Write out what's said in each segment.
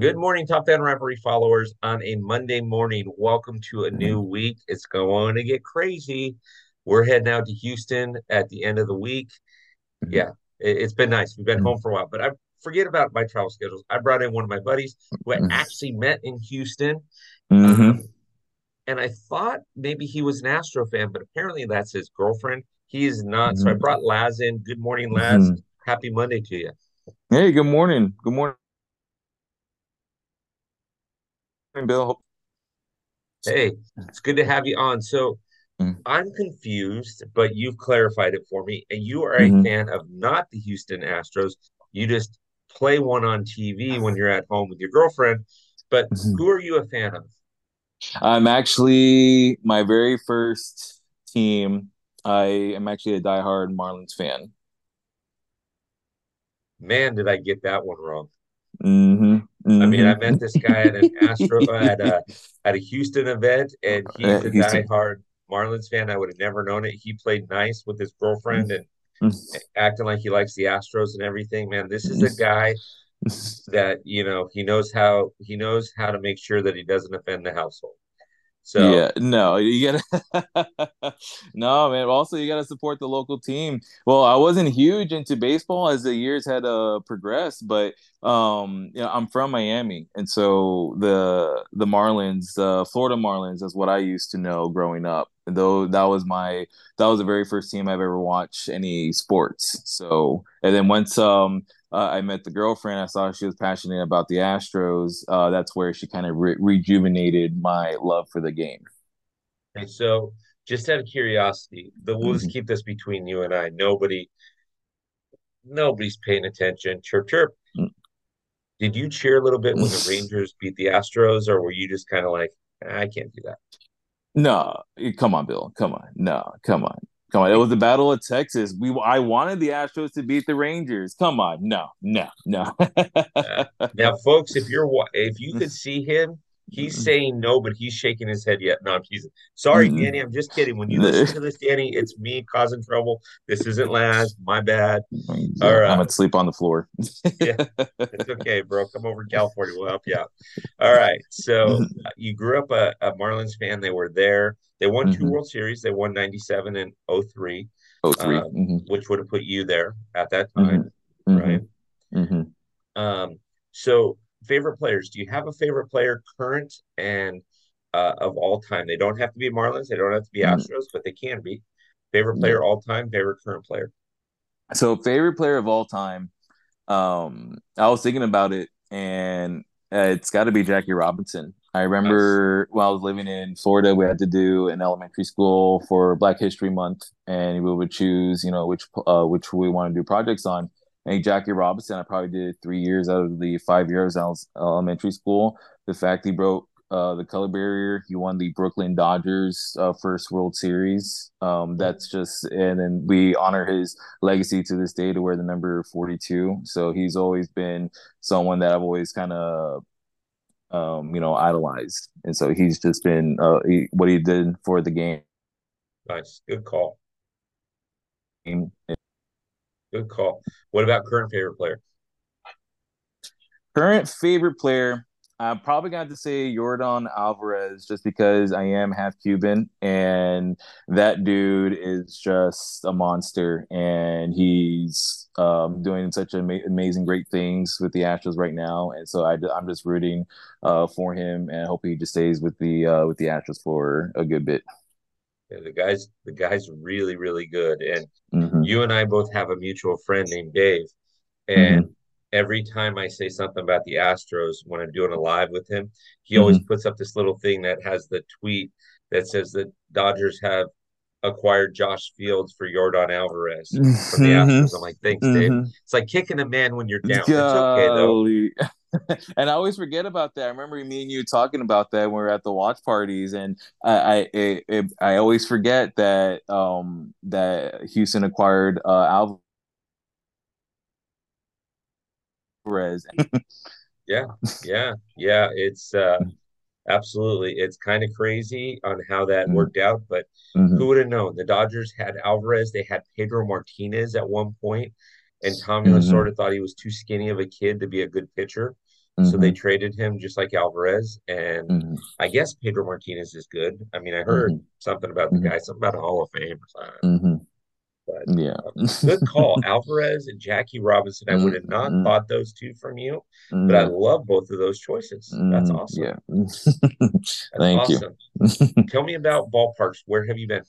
Good morning, Top Fan Rivalry followers. On a Monday morning, welcome to a new week. It's going to get crazy. We're heading out to Houston at the end of the week. Yeah, it, has been nice. We've been home for a while, but I forget about my travel schedules. I brought in one of my buddies who I actually met in Houston. Mm-hmm. Um, and I thought maybe he was an Astro fan, but apparently that's his girlfriend. He is not. Mm-hmm. So I mm-hmm. brought Laz in. Good morning, Laz. Mm-hmm. Happy Monday to you. Hey, good morning. Good morning. Bill. Hey, it's good to have you on. So mm-hmm. I'm confused, but you've clarified it for me. And you are a mm-hmm. fan of not the Houston Astros. You just play one on TV when you're at home with your girlfriend. But mm-hmm. who are you a fan of? I'm actually my very first team. I am actually a diehard Marlins fan. Man, did I get that one wrong. Mm-hmm. Mm-hmm. I mean, I met this guy at an Astro at a at a Houston event, and he's uh, a diehard Marlins fan. I would have never known it. He played nice with his girlfriend and mm-hmm. acting like he likes the Astros and everything. Man, this is a guy that you know he knows how he knows how to make sure that he doesn't offend the household. So yeah, no, you gotta no man. Also, you gotta support the local team. Well, I wasn't huge into baseball as the years had uh progressed, but um, you know, I'm from Miami, and so the the Marlins, the Florida Marlins, is what I used to know growing up. Though that was my that was the very first team I've ever watched any sports. So, and then once um uh, I met the girlfriend. I saw she was passionate about the Astros. Uh, that's where she kind of re- rejuvenated my love for the game. And so, just out of curiosity, the we'll mm-hmm. just keep this between you and I. Nobody, nobody's paying attention. Chirp, chirp. Mm-hmm. Did you cheer a little bit when the Rangers beat the Astros, or were you just kind of like, I can't do that? No, come on, Bill. Come on. No, come on. Come on, it was the Battle of Texas. We I wanted the Astros to beat the Rangers. Come on, no, no, no. now, folks, if you're if you could see him, he's mm-hmm. saying no, but he's shaking his head. Yet, no, he's sorry, mm-hmm. Danny. I'm just kidding. When you listen to this, Danny, it's me causing trouble. This isn't Laz. My bad. All right, I'm gonna sleep on the floor. yeah, it's okay, bro. Come over to California. We'll help you out. All right. So uh, you grew up a, a Marlins fan. They were there. They won mm-hmm. two World Series. They won 97 and 03. 03. Um, mm-hmm. Which would have put you there at that time. Mm-hmm. Right. Mm-hmm. Um, so favorite players. Do you have a favorite player current and uh, of all time? They don't have to be Marlins. They don't have to be Astros, mm-hmm. but they can be. Favorite player all time, favorite current player. So favorite player of all time. Um, I was thinking about it and uh, it's got to be Jackie Robinson. I remember nice. while I was living in Florida, we had to do an elementary school for Black History Month, and we would choose, you know, which uh, which we want to do projects on. And Jackie Robinson, I probably did three years out of the five years I was elementary school. The fact he broke uh, the color barrier, he won the Brooklyn Dodgers uh, first World Series. Um, that's just, and then we honor his legacy to this day to wear the number 42. So he's always been someone that I've always kind of um, you know, idolized. And so he's just been uh, he, what he did for the game. Nice, good call. Good call. What about current favorite player? Current favorite player, I'm probably going to say Yordan Alvarez just because I am half Cuban and that dude is just a monster and he's um, doing such ama- amazing, great things with the Astros right now. And so I, am just rooting uh, for him and I hope he just stays with the uh, with the Astros for a good bit. Yeah, the guys, the guys, really, really good. And mm-hmm. you and I both have a mutual friend named Dave, and mm-hmm every time I say something about the Astros when I'm doing a live with him, he mm-hmm. always puts up this little thing that has the tweet that says that Dodgers have acquired Josh Fields for Yordan Alvarez from the mm-hmm. Astros. I'm like, thanks, mm-hmm. Dave. It's like kicking a man when you're down. Golly. It's okay though. and I always forget about that. I remember me and you talking about that when we were at the watch parties, and I I I, I always forget that um that Houston acquired uh, Alvarez yeah, yeah, yeah. It's uh, absolutely. It's kind of crazy on how that mm-hmm. worked out, but mm-hmm. who would have known? The Dodgers had Alvarez. They had Pedro Martinez at one point, and Tommy mm-hmm. Lasorda thought he was too skinny of a kid to be a good pitcher. Mm-hmm. So they mm-hmm. traded him just like Alvarez, and mm-hmm. I guess Pedro Martinez is good. I mean, I heard mm-hmm. something about the guy, something about a Hall of Fame or something. But yeah, um, good call, Alvarez and Jackie Robinson. I would have not mm-hmm. bought those two from you, mm-hmm. but I love both of those choices. That's awesome. Yeah, That's thank awesome. you. Tell me about ballparks. Where have you been?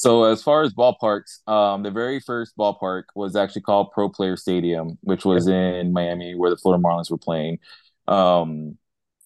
So as far as ballparks, um, the very first ballpark was actually called Pro Player Stadium, which was in Miami, where the Florida Marlins were playing. Um,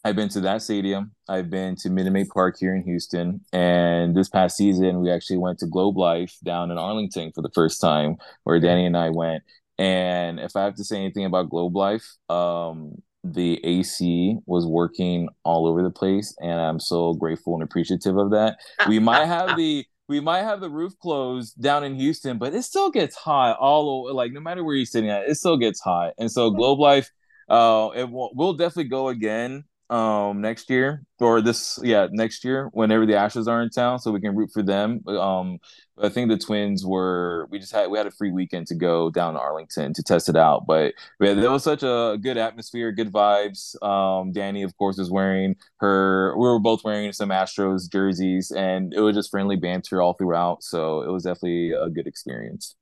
I've been to that stadium. I've been to Minute Maid Park here in Houston, and this past season we actually went to Globe Life down in Arlington for the first time, where Danny and I went. And if I have to say anything about Globe Life, um, the AC was working all over the place, and I'm so grateful and appreciative of that. We might have the we might have the roof closed down in Houston, but it still gets hot all over. Like no matter where you're sitting at, it still gets hot. And so Globe Life, uh, it will, we'll definitely go again um next year or this yeah next year whenever the Astros are in town so we can root for them. Um i think the twins were we just had we had a free weekend to go down to arlington to test it out but yeah there was such a good atmosphere good vibes. Um danny of course was wearing her we were both wearing some astros jerseys and it was just friendly banter all throughout so it was definitely a good experience.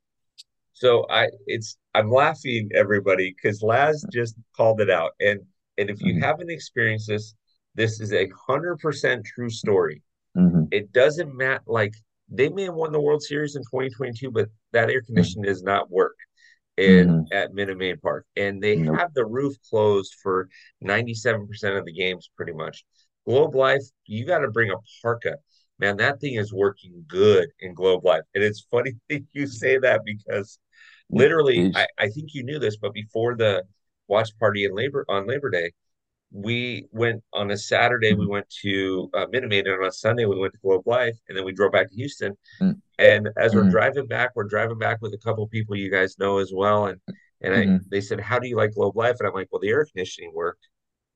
So i it's i'm laughing everybody because laz just called it out and and if you mm-hmm. haven't experienced this, this is a hundred percent true story. Mm-hmm. It doesn't matter. Like they may have won the World Series in 2022, but that air conditioning mm-hmm. does not work in mm-hmm. at Minute Maid Park, and they have the roof closed for 97% of the games, pretty much. Globe Life, you got to bring a parka. Man, that thing is working good in Globe Life, and it's funny that you say that because literally, I, I think you knew this, but before the watch party in labor on Labor Day. We went on a Saturday. We went to uh, Minute Maid, and on a Sunday we went to Globe Life, and then we drove back to Houston. Mm. And as we're mm-hmm. driving back, we're driving back with a couple people you guys know as well. And and mm-hmm. I, they said, "How do you like Globe Life?" And I'm like, "Well, the air conditioning worked."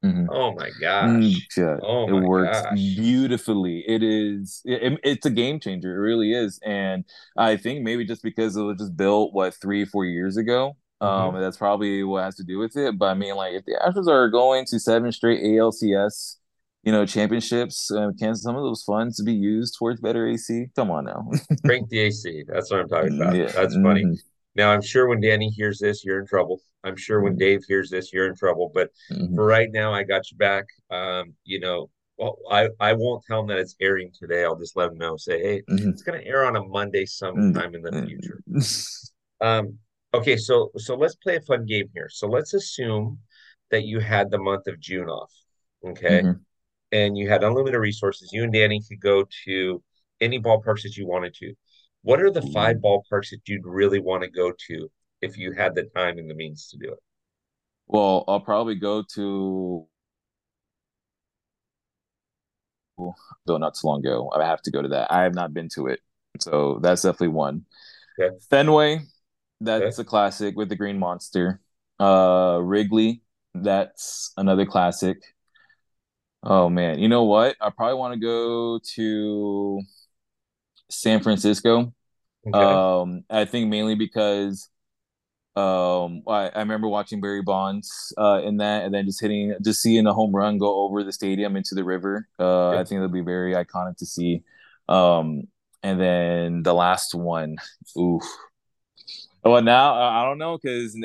Mm-hmm. Oh my gosh! Yeah, oh my it works gosh. beautifully. It is. It, it's a game changer. It really is. And I think maybe just because it was just built what three, four years ago, um, mm-hmm. that's probably what has to do with it. But I mean, like, if the Astros are going to seven straight ALCS, you know, championships, uh, can some of those funds be used towards better AC? Come on now, crank the AC. That's what I'm talking about. Yeah. That's funny. Mm-hmm. Now, I'm sure when Danny hears this, you're in trouble. I'm sure when mm-hmm. Dave hears this, you're in trouble. But mm-hmm. for right now, I got you back. Um, you know, well, I, I won't tell him that it's airing today. I'll just let him know. Say, hey, mm-hmm. it's going to air on a Monday sometime in the mm-hmm. future. Um, Okay, so so let's play a fun game here. So let's assume that you had the month of June off, okay, mm-hmm. and you had unlimited resources. You and Danny could go to any ballparks that you wanted to. What are the five ballparks that you'd really want to go to if you had the time and the means to do it? Well, I'll probably go to though not too long ago. I have to go to that. I have not been to it, so that's definitely one. Okay. Fenway, that's okay. a classic with the Green Monster. Uh, Wrigley, that's another classic. Oh man, you know what? I probably want to go to San Francisco. Okay. Um, I think mainly because um, I, I remember watching Barry Bonds uh, in that, and then just hitting, just seeing a home run go over the stadium into the river. Uh, I think that'd be very iconic to see. Um, and then the last one, ooh, well, now I don't know because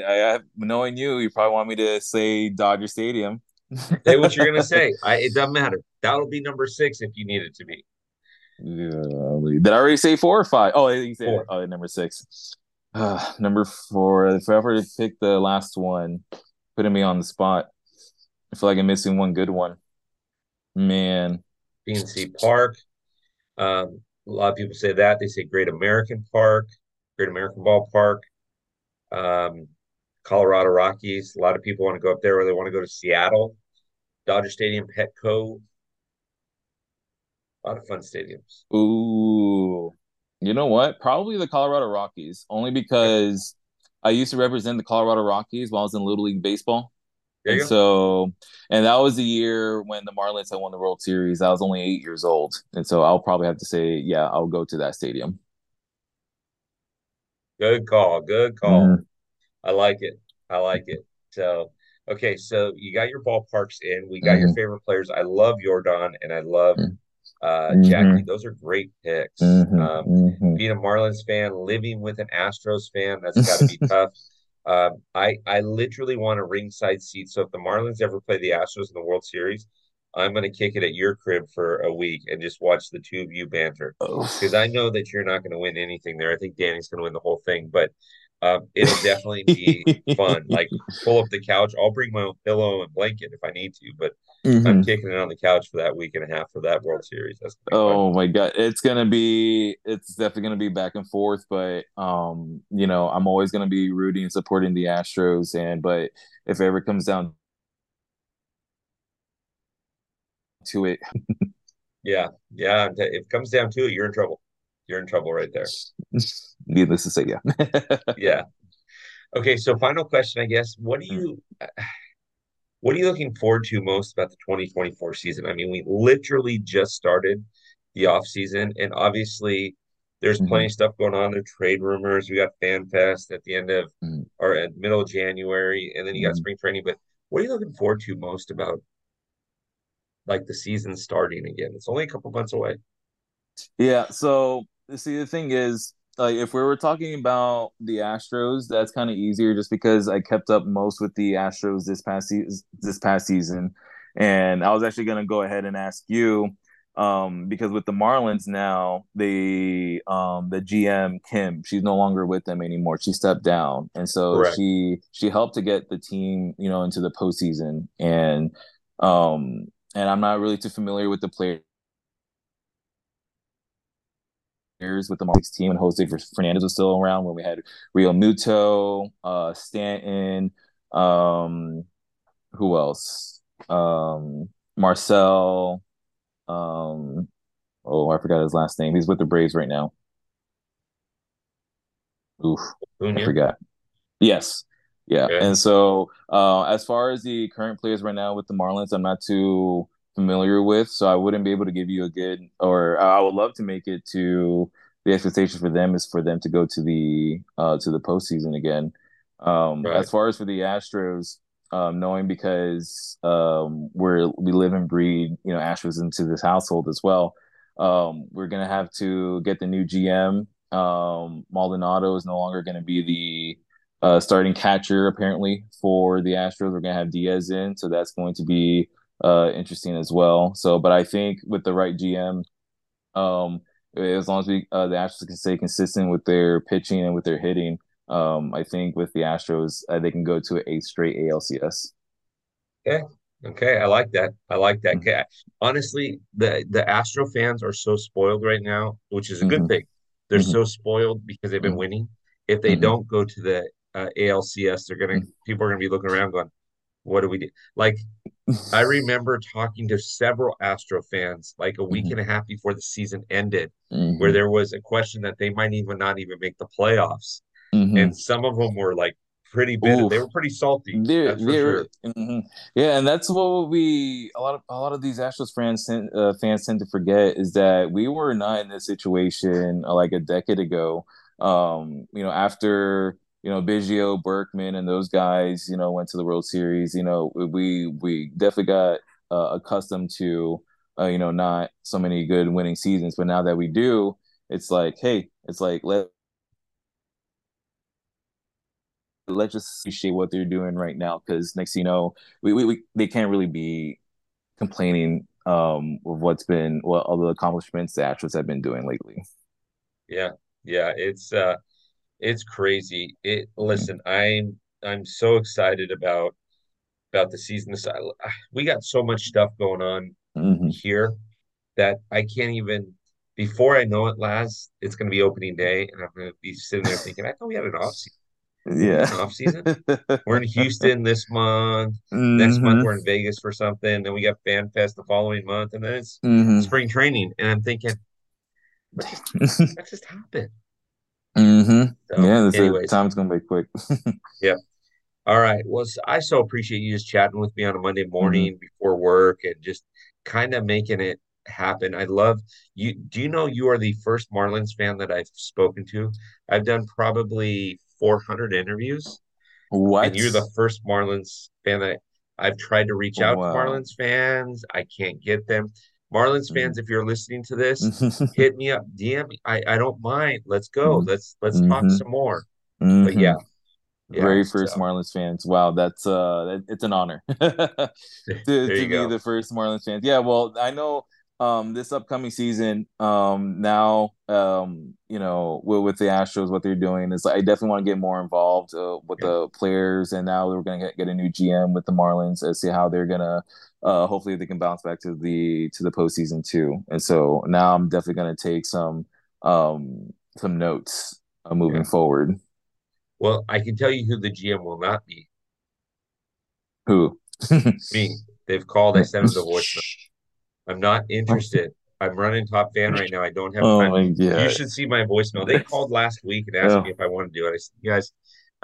knowing you, you probably want me to say Dodger Stadium. say what you're gonna say. I, it doesn't matter. That'll be number six if you need it to be. Yeah, did I already say four or five? Oh, you said four. oh number six. Uh, number four. If I ever to pick the last one, putting me on the spot. I feel like I'm missing one good one. Man, PNC Park. Um, a lot of people say that. They say Great American Park, Great American Ballpark um, Colorado Rockies. A lot of people want to go up there, or they want to go to Seattle, Dodger Stadium, Petco. A lot of fun stadiums. Ooh, you know what? Probably the Colorado Rockies, only because I used to represent the Colorado Rockies while I was in Little League Baseball. And so, and that was the year when the Marlins had won the World Series. I was only eight years old, and so I'll probably have to say, yeah, I'll go to that stadium. Good call. Good call. Mm. I like it. I like it. So, okay, so you got your ballparks in. We got mm-hmm. your favorite players. I love Yordan and I love mm-hmm. uh, Jackie. Mm-hmm. Those are great picks. Mm-hmm. Um, mm-hmm. being a Marlins fan, living with an Astros fan, that's got to be tough. Um, I I literally want a ringside seat. So if the Marlins ever play the Astros in the World Series, I'm going to kick it at your crib for a week and just watch the two of you banter because I know that you're not going to win anything there. I think Danny's going to win the whole thing, but um, it'll definitely be fun. Like pull up the couch. I'll bring my own pillow and blanket if I need to, but mm-hmm. I'm kicking it on the couch for that week and a half for that World Series. oh fun. my god, it's gonna be. It's definitely gonna be back and forth, but um, you know, I'm always gonna be rooting and supporting the Astros, and but if it ever comes down to it. yeah, yeah. If it comes down to it, you're in trouble. You're in trouble right there. Needless to say, yeah. yeah. Okay, so final question, I guess. What do you what are you looking forward to most about the 2024 season? I mean, we literally just started the off season, and obviously there's mm-hmm. plenty of stuff going on. There trade rumors. We got Fan Fest at the end of mm-hmm. or at middle of January, and then you got mm-hmm. spring training. But what are you looking forward to most about like the season starting again. It's only a couple months away. Yeah. So see, the thing is, like, if we were talking about the Astros, that's kind of easier just because I kept up most with the Astros this past season. This past season, and I was actually going to go ahead and ask you um, because with the Marlins now, the um, the GM Kim, she's no longer with them anymore. She stepped down, and so Correct. she she helped to get the team, you know, into the postseason. And um, and I'm not really too familiar with the players with the Marlins team when Jose Fernandez was still around when we had Realmuto, uh, Stanton, um, who else? Um, Marcell. Um, oh, I forgot his last name. He's with the Braves right now. Oof, I forgot. Yes, yeah. Okay. And so, uh, as far as the current players right now with the Marlins, I'm not too familiar with, so I wouldn't be able to give you a good. Or I would love to make it to the expectation for them is for them to go to the uh, to the postseason again. Um, right. As far as for the Astros, um, knowing because um, we're we live and breed, you know, Astros into this household as well. Um, we're gonna have to get the new GM. Um, Maldonado is no longer going to be the uh, starting catcher apparently for the Astros. We're gonna have Diaz in, so that's going to be uh, interesting as well. So, but I think with the right GM, um, as long as we uh, the Astros can stay consistent with their pitching and with their hitting, um, I think with the Astros uh, they can go to a straight ALCS. Yeah. Okay, I like that. I like that. Mm-hmm. Honestly, the the Astro fans are so spoiled right now, which is a good mm-hmm. thing. They're mm-hmm. so spoiled because they've been mm-hmm. winning. If they mm-hmm. don't go to the uh, ALCS, they're gonna people are gonna be looking around going, "What do we do?" Like, I remember talking to several Astro fans like a week mm-hmm. and a half before the season ended, mm-hmm. where there was a question that they might even not even make the playoffs, mm-hmm. and some of them were like pretty bitter. They were pretty salty. They're, they're, sure. mm-hmm. Yeah, and that's what we a lot of a lot of these Astros fans tend, uh, fans tend to forget is that we were not in this situation uh, like a decade ago. Um, you know, after you know, Biggio, Berkman, and those guys, you know, went to the World Series. You know, we we definitely got uh, accustomed to, uh, you know, not so many good winning seasons. But now that we do, it's like, hey, it's like let let's just appreciate what they're doing right now because next you know, we, we, we they can't really be complaining um of what's been what all the accomplishments the Astros have been doing lately. Yeah, yeah, it's uh it's crazy. It listen, I'm I'm so excited about about the season. We got so much stuff going on mm-hmm. here that I can't even. Before I know it, Laz, it's going to be opening day, and I'm going to be sitting there thinking, I thought we had an off season. Yeah, off season. we're in Houston this month. Mm-hmm. Next month mm-hmm. we're in Vegas for something. Then we got Fan Fest the following month, and then it's mm-hmm. spring training. And I'm thinking, that just happened. Mm-hmm. So, yeah, this anyways, time's gonna be quick. yeah. All right. Well, I so appreciate you just chatting with me on a Monday mm-hmm. morning mm-hmm. before work and just kind of making it happen. I love you. Do you know you are the first Marlins fan that I've spoken to? I've done probably 400 interviews. What? And you're the first Marlins fan that I've tried to reach out wow. to Marlins fans. I can't get them. Marlins fans, mm if you're listening to this, hit me up, DM me. I, I don't mind. Let's go. Mm Let's let's mm-hmm. talk some more. Mm-hmm. But yeah. yeah Very first so. Marlins fans. Wow, that's uh it's an honor to, to be the first Marlins fans. Yeah, well, I know um, this upcoming season, um, now, um, you know, with, with, the Astros, what they're doing is I definitely want to get more involved uh, with yeah. the players. And now we're going to get, get a new GM with the Marlins and see how they're going to, uh, hopefully they can bounce back to the, to the postseason too. And so now I'm definitely going to take some, um, some notes uh, moving yeah. forward. Well, I can tell you who the GM will not be. Who? Me. They've called. I sent them the voicemail. I'm not interested. I'm running top fan right now. I don't have oh time. You should see my voicemail. They called Laz week and asked oh. me if I want to do it. I said, you guys,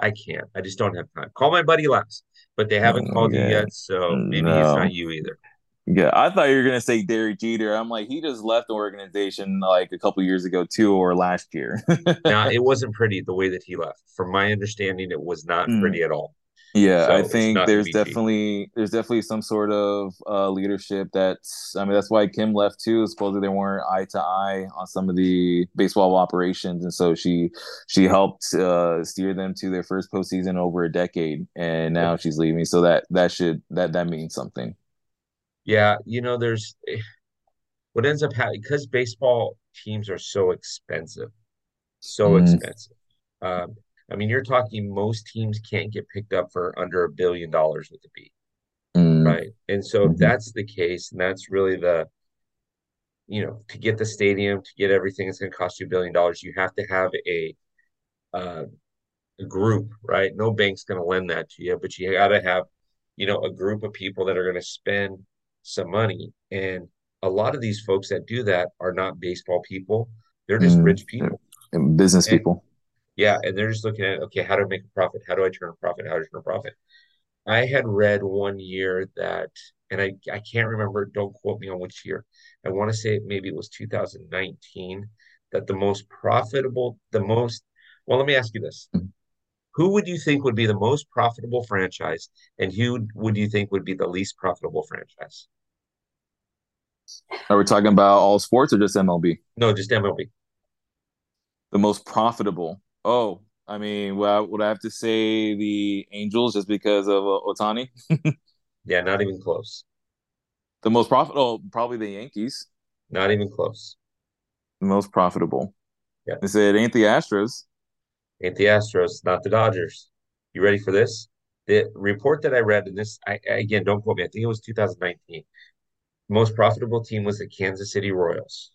I can't. I just don't have time. Call my buddy last, but they haven't oh, called yeah. you yet, so maybe no. it's not you either. Yeah, I thought you were gonna say Derek Jeter. I'm like, he just left the organization like a couple years ago too, or last year. now it wasn't pretty the way that he left. From my understanding, it was not mm. pretty at all. Yeah, so I think there's definitely there's definitely some sort of uh, leadership that's I mean that's why Kim left too. Supposedly they weren't eye to eye on some of the baseball operations, and so she she helped uh, steer them to their first postseason over a decade, and now she's leaving. So that that should that that means something. Yeah, you know, there's what ends up happening because baseball teams are so expensive, so mm. expensive. Um, I mean, you're talking most teams can't get picked up for under a billion dollars with the B, mm. right? And so if mm-hmm. that's the case, and that's really the, you know, to get the stadium, to get everything, it's going to cost you a billion dollars. You have to have a, uh, a group, right? No bank's going to lend that to you, but you got to have, you know, a group of people that are going to spend some money. And a lot of these folks that do that are not baseball people; they're just mm. rich people, and business and, people yeah, and they're just looking at okay, how do I make a profit? How do I turn a profit? How do I turn a profit? I had read one year that, and I I can't remember. Don't quote me on which year. I want to say maybe it was 2019 that the most profitable, the most. Well, let me ask you this: hmm. Who would you think would be the most profitable franchise, and who would you think would be the least profitable franchise? Are we talking about all sports or just MLB? No, just MLB. The most profitable. Oh, I mean, well, would I have to say the Angels just because of uh, Ohtani? yeah, not even close. The most profitable, probably the Yankees. Not even close. The most profitable. Yeah. They said ain't the Astros. Ain't the Astros, not the Dodgers. You ready for this? The report that I read, and this I, again, don't quote me. I think it was 2019. Most profitable team was the Kansas City Royals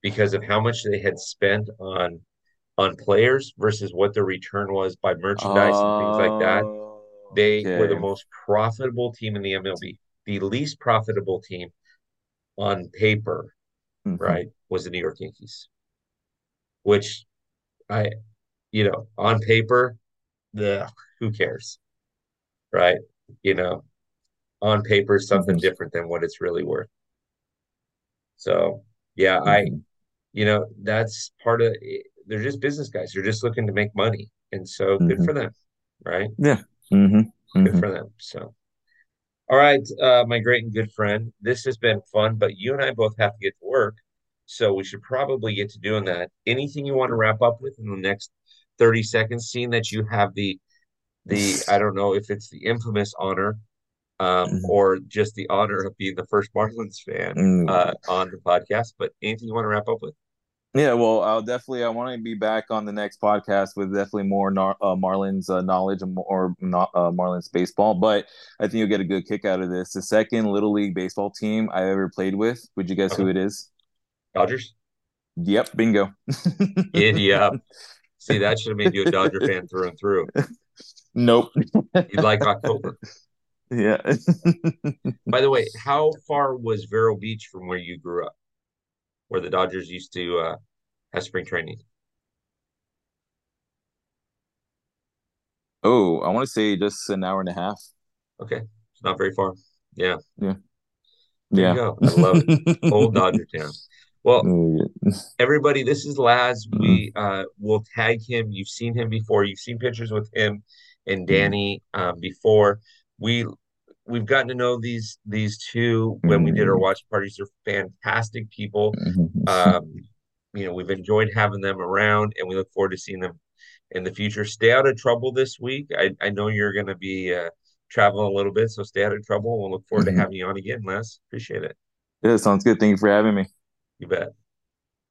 because of how much they had spent on on players versus what the return was by merchandise and things like that. Oh, they okay. were the most profitable team in the MLB. The least profitable team on paper, mm-hmm. right, was the New York Yankees. Which I, you know, on paper, the who cares, right? You know, on paper, something mm-hmm. different than what it's really worth. So, yeah, mm-hmm. I, you know, that's part of they're just business guys. They're just looking to make money, and so mm-hmm. good for them, right? Yeah, mm-hmm. good mm-hmm. for them. So, all right, uh, my great and good friend, this has been fun, but you and I both have to get to work, so we should probably get to doing that. Anything you want to wrap up with in the next thirty seconds? Seeing that you have the the I don't know if it's the infamous honor um, mm-hmm. or just the honor of being the first Marlins fan mm. uh, on the podcast. But anything you want to wrap up with? Yeah, well, I'll definitely. I want to be back on the next podcast with definitely more uh, Marlins uh, knowledge and more not, uh, Marlins baseball. But I think you'll get a good kick out of this. The second little league baseball team I ever played with. Would you guess okay. who it is? Dodgers. Yep, bingo. Idiot. See, that should have made you a Dodger fan through and through. Nope. you like October. Yeah. By the way, how far was Vero Beach from where you grew up? Where the Dodgers used to uh, have spring training? Oh, I want to say just an hour and a half. Okay, it's not very far. Yeah, yeah, there yeah. You go. I love it. Old Dodger town. Well, everybody, this is Laz. We uh, will tag him. You've seen him before. You've seen pictures with him and mm-hmm. Danny um, before. We we've gotten to know these these two when we did our watch parties. They're fantastic people. Um, you know, we've enjoyed having them around, and we look forward to seeing them in the future. Stay out of trouble this week. I, I know you're going to be uh, traveling a little bit, so stay out of trouble. We'll look forward mm-hmm. to having you on again, Laz. Appreciate it. Yeah, sounds good. Thank you for having me. You bet.